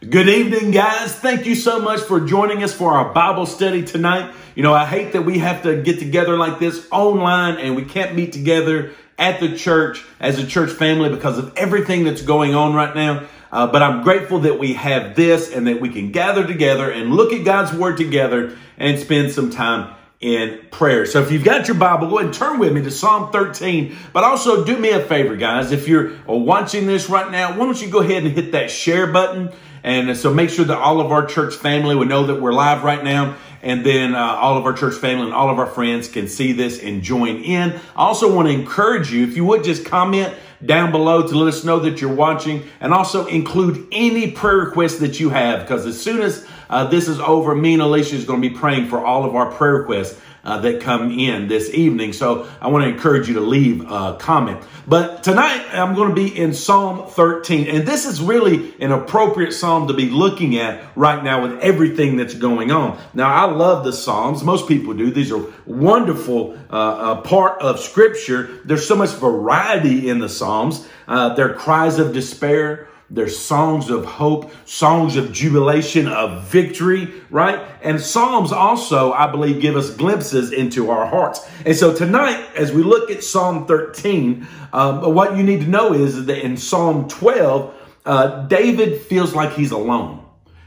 Good evening, guys. Thank you so much for joining us for our Bible study tonight. You know, I hate that we have to get together like this online and we can't meet together at the church as a church family because of everything that's going on right now. Uh, but I'm grateful that we have this and that we can gather together and look at God's Word together and spend some time in prayer. So if you've got your Bible, go ahead and turn with me to Psalm 13. But also do me a favor, guys. If you're watching this right now, why don't you go ahead and hit that share button? And so make sure that all of our church family would know that we're live right now. And then uh, all of our church family and all of our friends can see this and join in. I also want to encourage you, if you would just comment down below to let us know that you're watching and also include any prayer requests that you have because as soon as uh, this is over, me and Alicia is going to be praying for all of our prayer requests uh, that come in this evening. So I want to encourage you to leave a comment. But tonight I'm going to be in Psalm 13. And this is really an appropriate psalm to be looking at right now with everything that's going on. Now, I love the Psalms. Most people do. These are wonderful uh, uh, part of Scripture. There's so much variety in the Psalms. Uh, they're cries of despair. There's songs of hope, songs of jubilation, of victory, right? And Psalms also, I believe, give us glimpses into our hearts. And so tonight, as we look at Psalm 13, um, what you need to know is that in Psalm 12, uh, David feels like he's alone.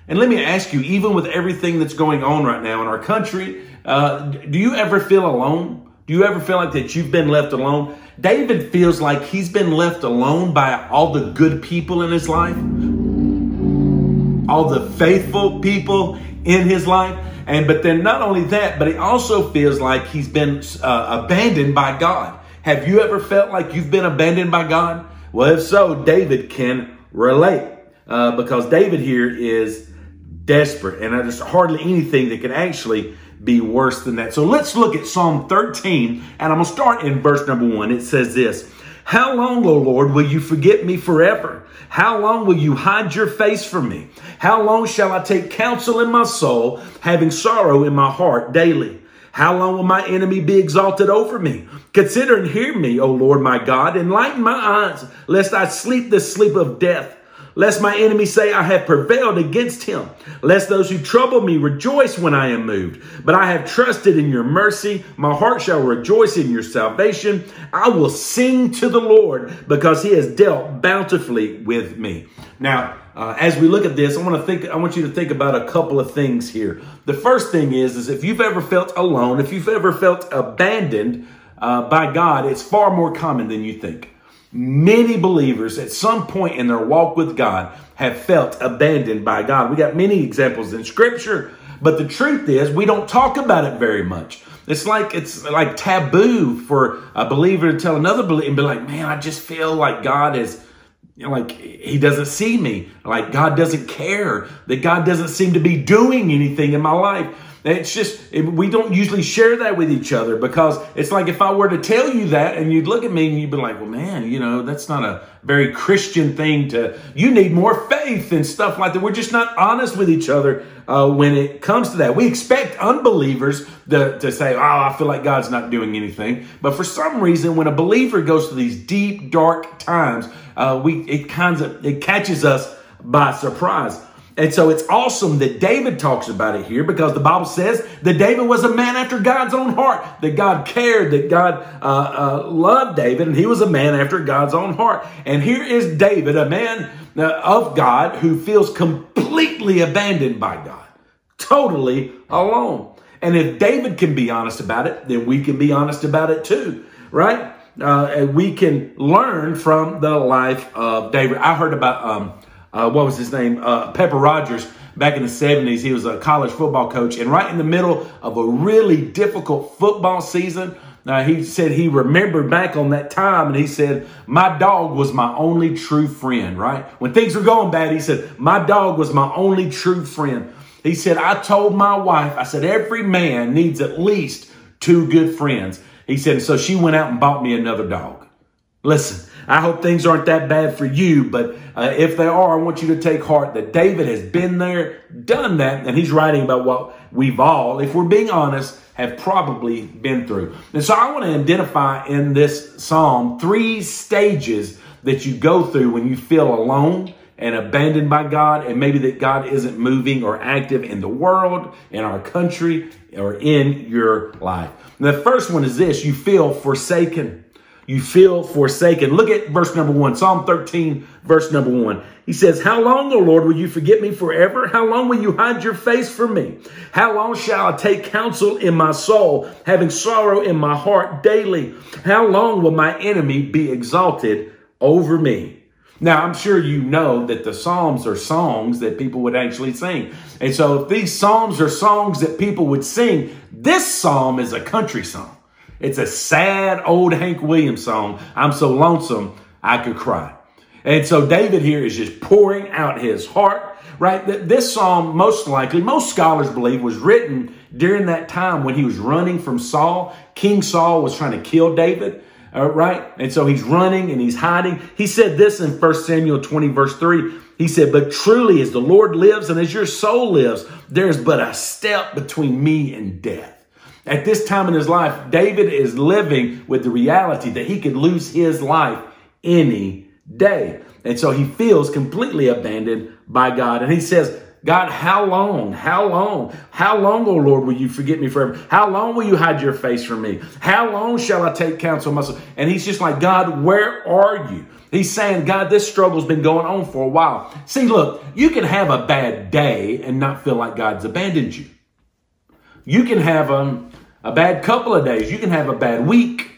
And let me ask you, even with everything that's going on right now in our country, uh, do you ever feel alone? Do you ever feel like that you've been left alone? David feels like he's been left alone by all the good people in his life, all the faithful people in his life. And but then not only that, but he also feels like he's been uh, abandoned by God. Have you ever felt like you've been abandoned by God? Well, if so, David can relate uh, because David here is desperate, and there's hardly anything that can actually be worse than that. So let's look at Psalm 13, and I'm going to start in verse number one. It says this How long, O Lord, will you forget me forever? How long will you hide your face from me? How long shall I take counsel in my soul, having sorrow in my heart daily? How long will my enemy be exalted over me? Consider and hear me, O Lord my God. Enlighten my eyes, lest I sleep the sleep of death lest my enemy say I have prevailed against him, lest those who trouble me rejoice when I am moved. But I have trusted in your mercy. My heart shall rejoice in your salvation. I will sing to the Lord because he has dealt bountifully with me. Now, uh, as we look at this, I want to think. I want you to think about a couple of things here. The first thing is, is if you've ever felt alone, if you've ever felt abandoned uh, by God, it's far more common than you think. Many believers at some point in their walk with God have felt abandoned by God. We got many examples in scripture, but the truth is we don't talk about it very much. It's like it's like taboo for a believer to tell another believer and be like, "Man, I just feel like God is you know, like he doesn't see me, like God doesn't care, that God doesn't seem to be doing anything in my life." It's just, we don't usually share that with each other because it's like if I were to tell you that and you'd look at me and you'd be like, well, man, you know, that's not a very Christian thing to, you need more faith and stuff like that. We're just not honest with each other uh, when it comes to that. We expect unbelievers to, to say, oh, I feel like God's not doing anything. But for some reason, when a believer goes to these deep, dark times, uh, we, it kinds of, it catches us by surprise. And so it's awesome that David talks about it here because the Bible says that David was a man after God's own heart, that God cared, that God uh, uh, loved David, and he was a man after God's own heart. And here is David, a man uh, of God who feels completely abandoned by God, totally alone. And if David can be honest about it, then we can be honest about it too, right? Uh, we can learn from the life of David. I heard about um, uh, what was his name? Uh, Pepper Rodgers back in the 70s. He was a college football coach. And right in the middle of a really difficult football season, uh, he said he remembered back on that time and he said, My dog was my only true friend, right? When things were going bad, he said, My dog was my only true friend. He said, I told my wife, I said, every man needs at least two good friends. He said, so she went out and bought me another dog. Listen, I hope things aren't that bad for you, but uh, if they are, I want you to take heart that David has been there, done that, and he's writing about what we've all, if we're being honest, have probably been through. And so I want to identify in this psalm three stages that you go through when you feel alone and abandoned by God, and maybe that God isn't moving or active in the world, in our country, or in your life. And the first one is this you feel forsaken. You feel forsaken. Look at verse number one, Psalm 13, verse number one. He says, How long, O Lord, will you forget me forever? How long will you hide your face from me? How long shall I take counsel in my soul, having sorrow in my heart daily? How long will my enemy be exalted over me? Now, I'm sure you know that the Psalms are songs that people would actually sing. And so if these Psalms are songs that people would sing, this Psalm is a country song. It's a sad old Hank Williams song. I'm so lonesome I could cry. And so David here is just pouring out his heart, right? This psalm, most likely, most scholars believe, was written during that time when he was running from Saul. King Saul was trying to kill David. Uh, right? And so he's running and he's hiding. He said this in 1 Samuel 20, verse 3. He said, But truly, as the Lord lives and as your soul lives, there's but a step between me and death. At this time in his life, David is living with the reality that he could lose his life any day. And so he feels completely abandoned by God. And he says, God, how long? How long? How long, O Lord, will you forget me forever? How long will you hide your face from me? How long shall I take counsel myself? And he's just like, God, where are you? He's saying, God, this struggle's been going on for a while. See, look, you can have a bad day and not feel like God's abandoned you. You can have a, a bad couple of days. You can have a bad week.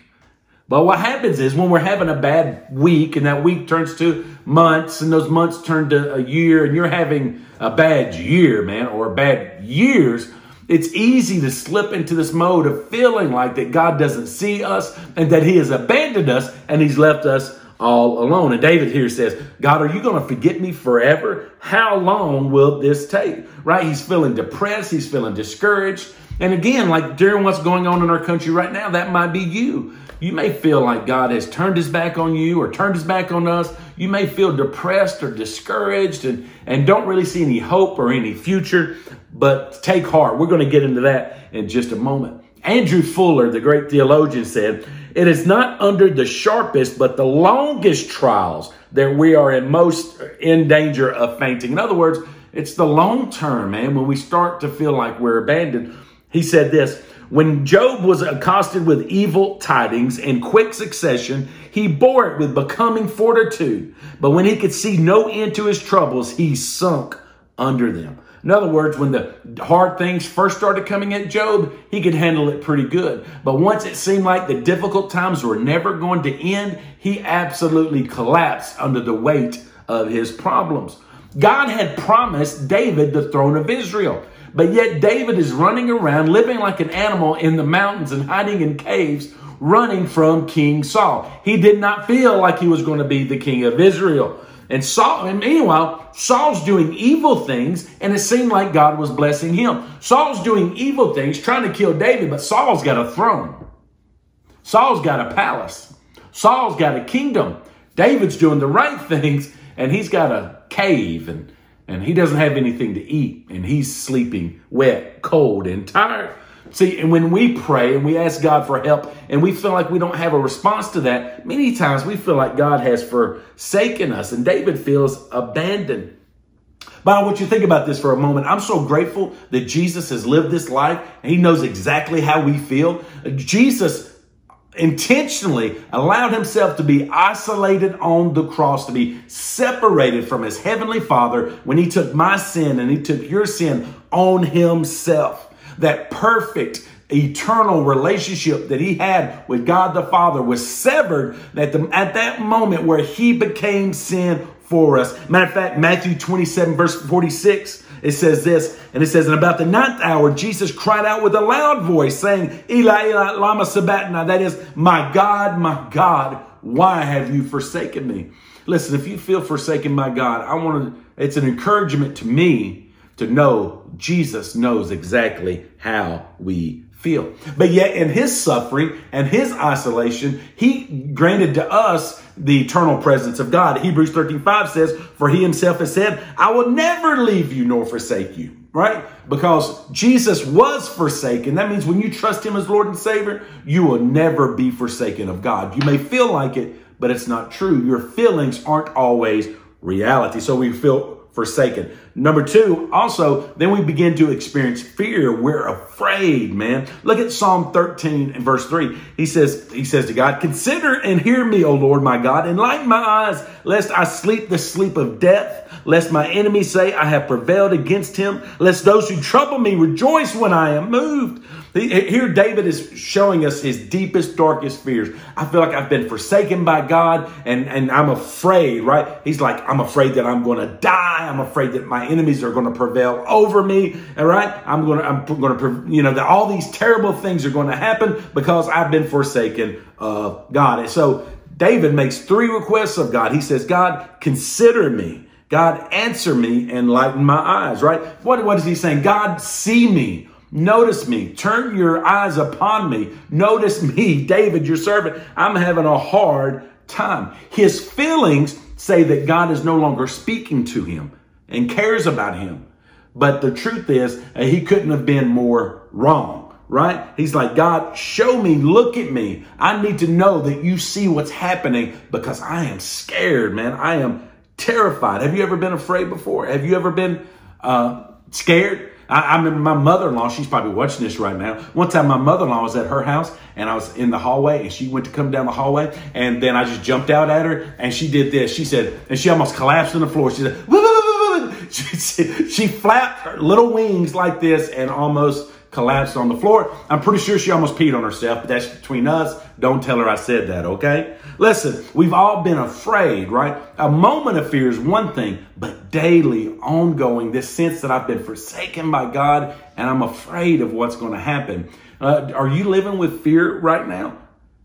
But what happens is when we're having a bad week and that week turns to months and those months turn to a year and you're having a bad year, man, or bad years, it's easy to slip into this mode of feeling like that God doesn't see us and that he has abandoned us and he's left us all alone. And David here says, God, are you going to forget me forever? How long will this take? Right? He's feeling depressed. He's feeling discouraged. And again, like during what's going on in our country right now, that might be you. You may feel like God has turned his back on you or turned his back on us. You may feel depressed or discouraged and, and don't really see any hope or any future, but take heart. We're going to get into that in just a moment. Andrew Fuller, the great theologian, said, It is not under the sharpest, but the longest trials that we are in most in danger of fainting. In other words, it's the long term, man, when we start to feel like we're abandoned. He said this when Job was accosted with evil tidings in quick succession, he bore it with becoming fortitude. But when he could see no end to his troubles, he sunk under them. In other words, when the hard things first started coming at Job, he could handle it pretty good. But once it seemed like the difficult times were never going to end, he absolutely collapsed under the weight of his problems. God had promised David the throne of Israel. But yet David is running around, living like an animal in the mountains and hiding in caves, running from King Saul. He did not feel like he was going to be the king of Israel. And Saul, and meanwhile, Saul's doing evil things, and it seemed like God was blessing him. Saul's doing evil things, trying to kill David, but Saul's got a throne. Saul's got a palace. Saul's got a kingdom. David's doing the right things, and he's got a cave and and he doesn't have anything to eat and he's sleeping wet, cold, and tired. See, and when we pray and we ask God for help and we feel like we don't have a response to that, many times we feel like God has forsaken us and David feels abandoned. But I want you to think about this for a moment. I'm so grateful that Jesus has lived this life and he knows exactly how we feel. Jesus intentionally allowed himself to be isolated on the cross, to be separated from his heavenly father when he took my sin and he took your sin on himself. That perfect, eternal relationship that he had with God the Father was severed at, the, at that moment where he became sin for us. Matter of fact, Matthew 27, verse 46 it says this, and it says, And about the ninth hour, Jesus cried out with a loud voice, saying, Eli, Eli, lama sabachthani. That is, My God, my God, why have you forsaken me? Listen, if you feel forsaken by God, I want to, it's an encouragement to me to know Jesus knows exactly how we feel. But yet, in his suffering and his isolation, he granted to us the eternal presence of God. Hebrews 13 5 says, For he himself has said, I will never leave you nor forsake you. Right? Because Jesus was forsaken. That means when you trust him as Lord and Savior, you will never be forsaken of God. You may feel like it, but it's not true. Your feelings aren't always reality. So we feel forsaken. Number two, also, then we begin to experience fear. We're afraid, man. Look at Psalm 13 and verse 3. He says, he says to God, Consider and hear me, O Lord my God, enlighten my eyes, lest I sleep the sleep of death, lest my enemies say I have prevailed against him, lest those who trouble me rejoice when I am moved. Here, David is showing us his deepest, darkest fears. I feel like I've been forsaken by God and, and I'm afraid, right? He's like, I'm afraid that I'm going to die. I'm afraid that my enemies are going to prevail over me. All right. I'm going to, I'm going to, you know, that all these terrible things are going to happen because I've been forsaken of God. And so David makes three requests of God. He says, God, consider me. God, answer me, and lighten my eyes, right? What, what is he saying? God, see me. Notice me. Turn your eyes upon me. Notice me, David, your servant. I'm having a hard time. His feelings say that God is no longer speaking to him and cares about him. But the truth is, uh, he couldn't have been more wrong, right? He's like, God, show me, look at me. I need to know that you see what's happening because I am scared, man. I am terrified. Have you ever been afraid before? Have you ever been uh, scared? I, I remember my mother-in-law, she's probably watching this right now. One time my mother-in-law was at her house and I was in the hallway and she went to come down the hallway and then I just jumped out at her and she did this. She said, and she almost collapsed on the floor. She said, she, she, she flapped her little wings like this and almost collapsed on the floor. I'm pretty sure she almost peed on herself, but that's between us. Don't tell her I said that, okay? Listen, we've all been afraid, right? A moment of fear is one thing, but daily, ongoing, this sense that I've been forsaken by God and I'm afraid of what's going to happen. Uh, are you living with fear right now?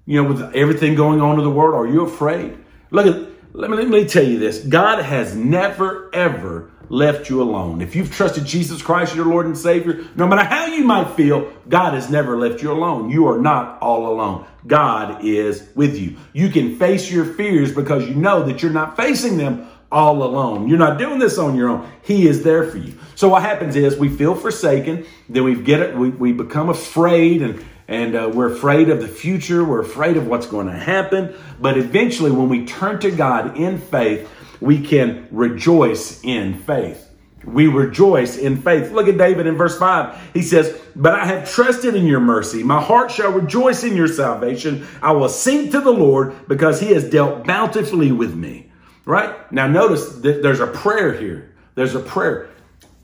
You know, with everything going on in the world, are you afraid? Look at, let me, let me tell you this. God has never, ever left you alone. If you've trusted Jesus Christ, your Lord and Savior, no matter how you might feel, God has never left you alone. You are not all alone. God is with you. You can face your fears because you know that you're not facing them all alone. You're not doing this on your own. He is there for you. So what happens is we feel forsaken, then we get it, we, we become afraid and and uh, we're afraid of the future. We're afraid of what's going to happen. But eventually, when we turn to God in faith, we can rejoice in faith. We rejoice in faith. Look at David in verse 5. He says, But I have trusted in your mercy. My heart shall rejoice in your salvation. I will sing to the Lord because he has dealt bountifully with me. Right? Now, notice that there's a prayer here. There's a prayer.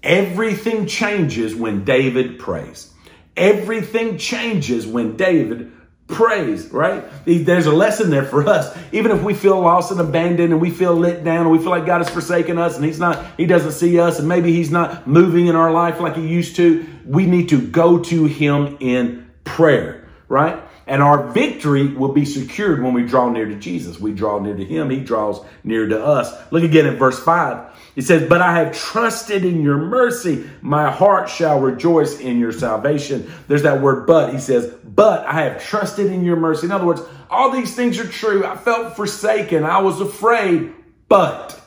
Everything changes when David prays. Everything changes when David praise, right? There's a lesson there for us. Even if we feel lost and abandoned and we feel let down and we feel like God has forsaken us and He's not, He doesn't see us and maybe He's not moving in our life like He used to, we need to go to Him in prayer, right? And our victory will be secured when we draw near to Jesus. We draw near to Him, He draws near to us. Look again at verse 5. It says, But I have trusted in your mercy. My heart shall rejoice in your salvation. There's that word but. He says, But I have trusted in your mercy. In other words, all these things are true. I felt forsaken. I was afraid, but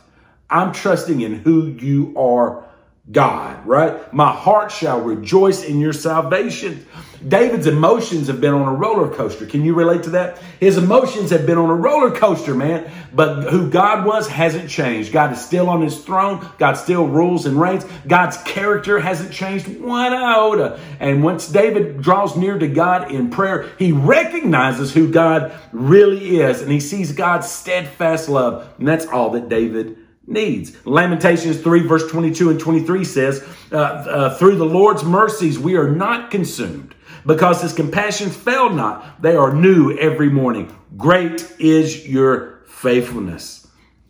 I'm trusting in who you are God, right? My heart shall rejoice in your salvation. David's emotions have been on a roller coaster. Can you relate to that? His emotions have been on a roller coaster, man. But who God was hasn't changed. God is still on his throne. God still rules and reigns. God's character hasn't changed one iota. And once David draws near to God in prayer, he recognizes who God really is and he sees God's steadfast love. And that's all that David needs. Lamentations 3, verse 22 and 23 says, uh, uh, Through the Lord's mercies we are not consumed, because his compassions fail not. They are new every morning. Great is your faithfulness.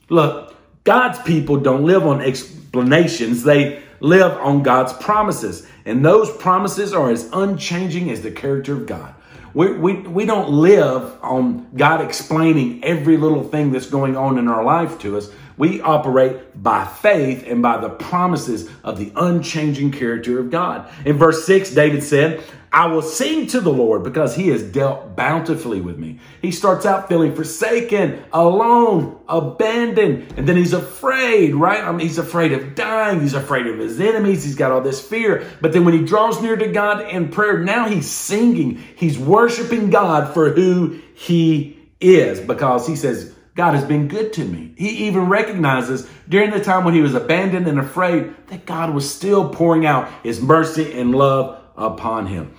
Look, God's people don't live on explanations, they live on God's promises. And those promises are as unchanging as the character of God. We, we, we don't live on God explaining every little thing that's going on in our life to us. We operate by faith and by the promises of the unchanging character of God. In verse 6, David said, I will sing to the Lord because he has dealt bountifully with me. He starts out feeling forsaken, alone, abandoned, and then he's afraid, right? I mean, he's afraid of dying. He's afraid of his enemies. He's got all this fear. But then when he draws near to God in prayer, now he's singing. He's worshiping God for who he is because he says, God has been good to me. He even recognizes during the time when he was abandoned and afraid that God was still pouring out his mercy and love upon him.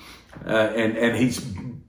Uh, and, and he's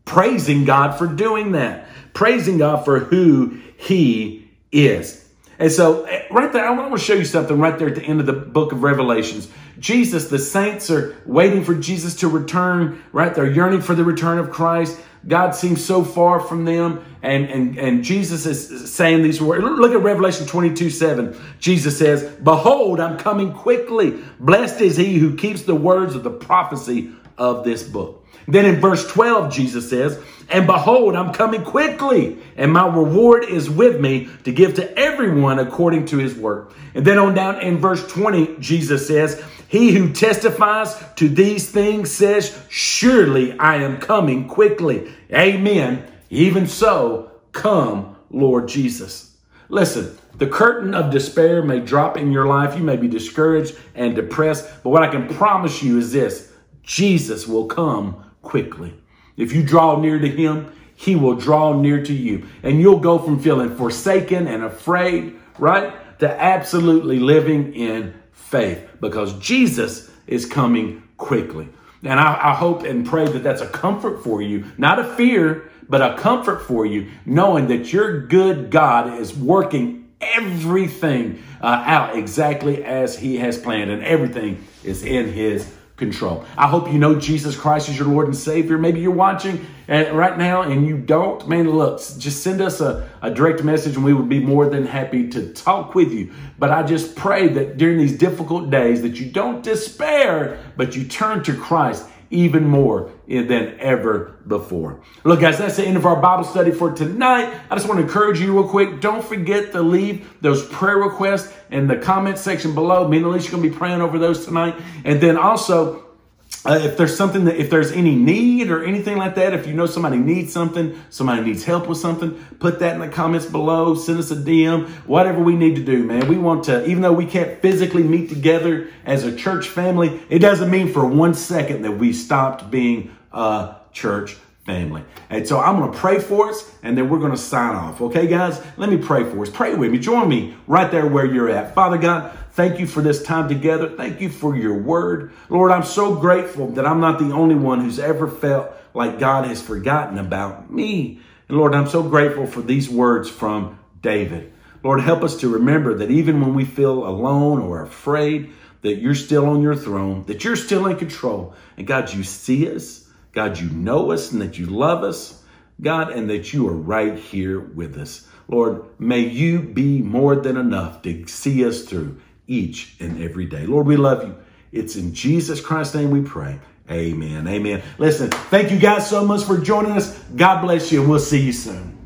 praising God for doing that, praising God for who he is. And so, eh, right there, I want to show you something right there at the end of the book of Revelations. Jesus, the saints are waiting for Jesus to return, right? They're yearning for the return of Christ. God seems so far from them. And, and, and Jesus is saying these words. Look at Revelation 22 7. Jesus says, Behold, I'm coming quickly. Blessed is he who keeps the words of the prophecy of this book. Then in verse 12, Jesus says, And behold, I'm coming quickly, and my reward is with me to give to everyone according to his work. And then on down in verse 20, Jesus says, He who testifies to these things says, Surely I am coming quickly. Amen. Even so, come, Lord Jesus. Listen, the curtain of despair may drop in your life. You may be discouraged and depressed. But what I can promise you is this Jesus will come quickly. If you draw near to him, he will draw near to you. And you'll go from feeling forsaken and afraid, right, to absolutely living in faith because Jesus is coming quickly. And I, I, hope and pray that that's a comfort for you, not a fear, but a comfort for you, knowing that your good God is working everything uh, out exactly as He has planned, and everything is in His control. I hope you know Jesus Christ is your Lord and Savior. Maybe you're watching uh, right now and you don't. Man, look, just send us a, a direct message and we would be more than happy to talk with you. But I just pray that during these difficult days that you don't despair, but you turn to Christ even more than ever before. Look, guys, that's the end of our Bible study for tonight. I just want to encourage you real quick. Don't forget to leave those prayer requests in the comment section below. Me and Alicia are going to be praying over those tonight. And then also, uh, if there's something that, if there's any need or anything like that, if you know somebody needs something, somebody needs help with something, put that in the comments below. Send us a DM, whatever we need to do, man. We want to, even though we can't physically meet together as a church family, it doesn't mean for one second that we stopped being a church family. And so I'm going to pray for us and then we're going to sign off. Okay, guys? Let me pray for us. Pray with me. Join me right there where you're at. Father God, Thank you for this time together. Thank you for your word. Lord, I'm so grateful that I'm not the only one who's ever felt like God has forgotten about me. And Lord, I'm so grateful for these words from David. Lord, help us to remember that even when we feel alone or afraid, that you're still on your throne, that you're still in control. And God, you see us. God, you know us and that you love us. God, and that you are right here with us. Lord, may you be more than enough to see us through each and every day. Lord, we love you. It's in Jesus Christ's name we pray. Amen. Amen. Listen, thank you guys so much for joining us. God bless you, and we'll see you soon.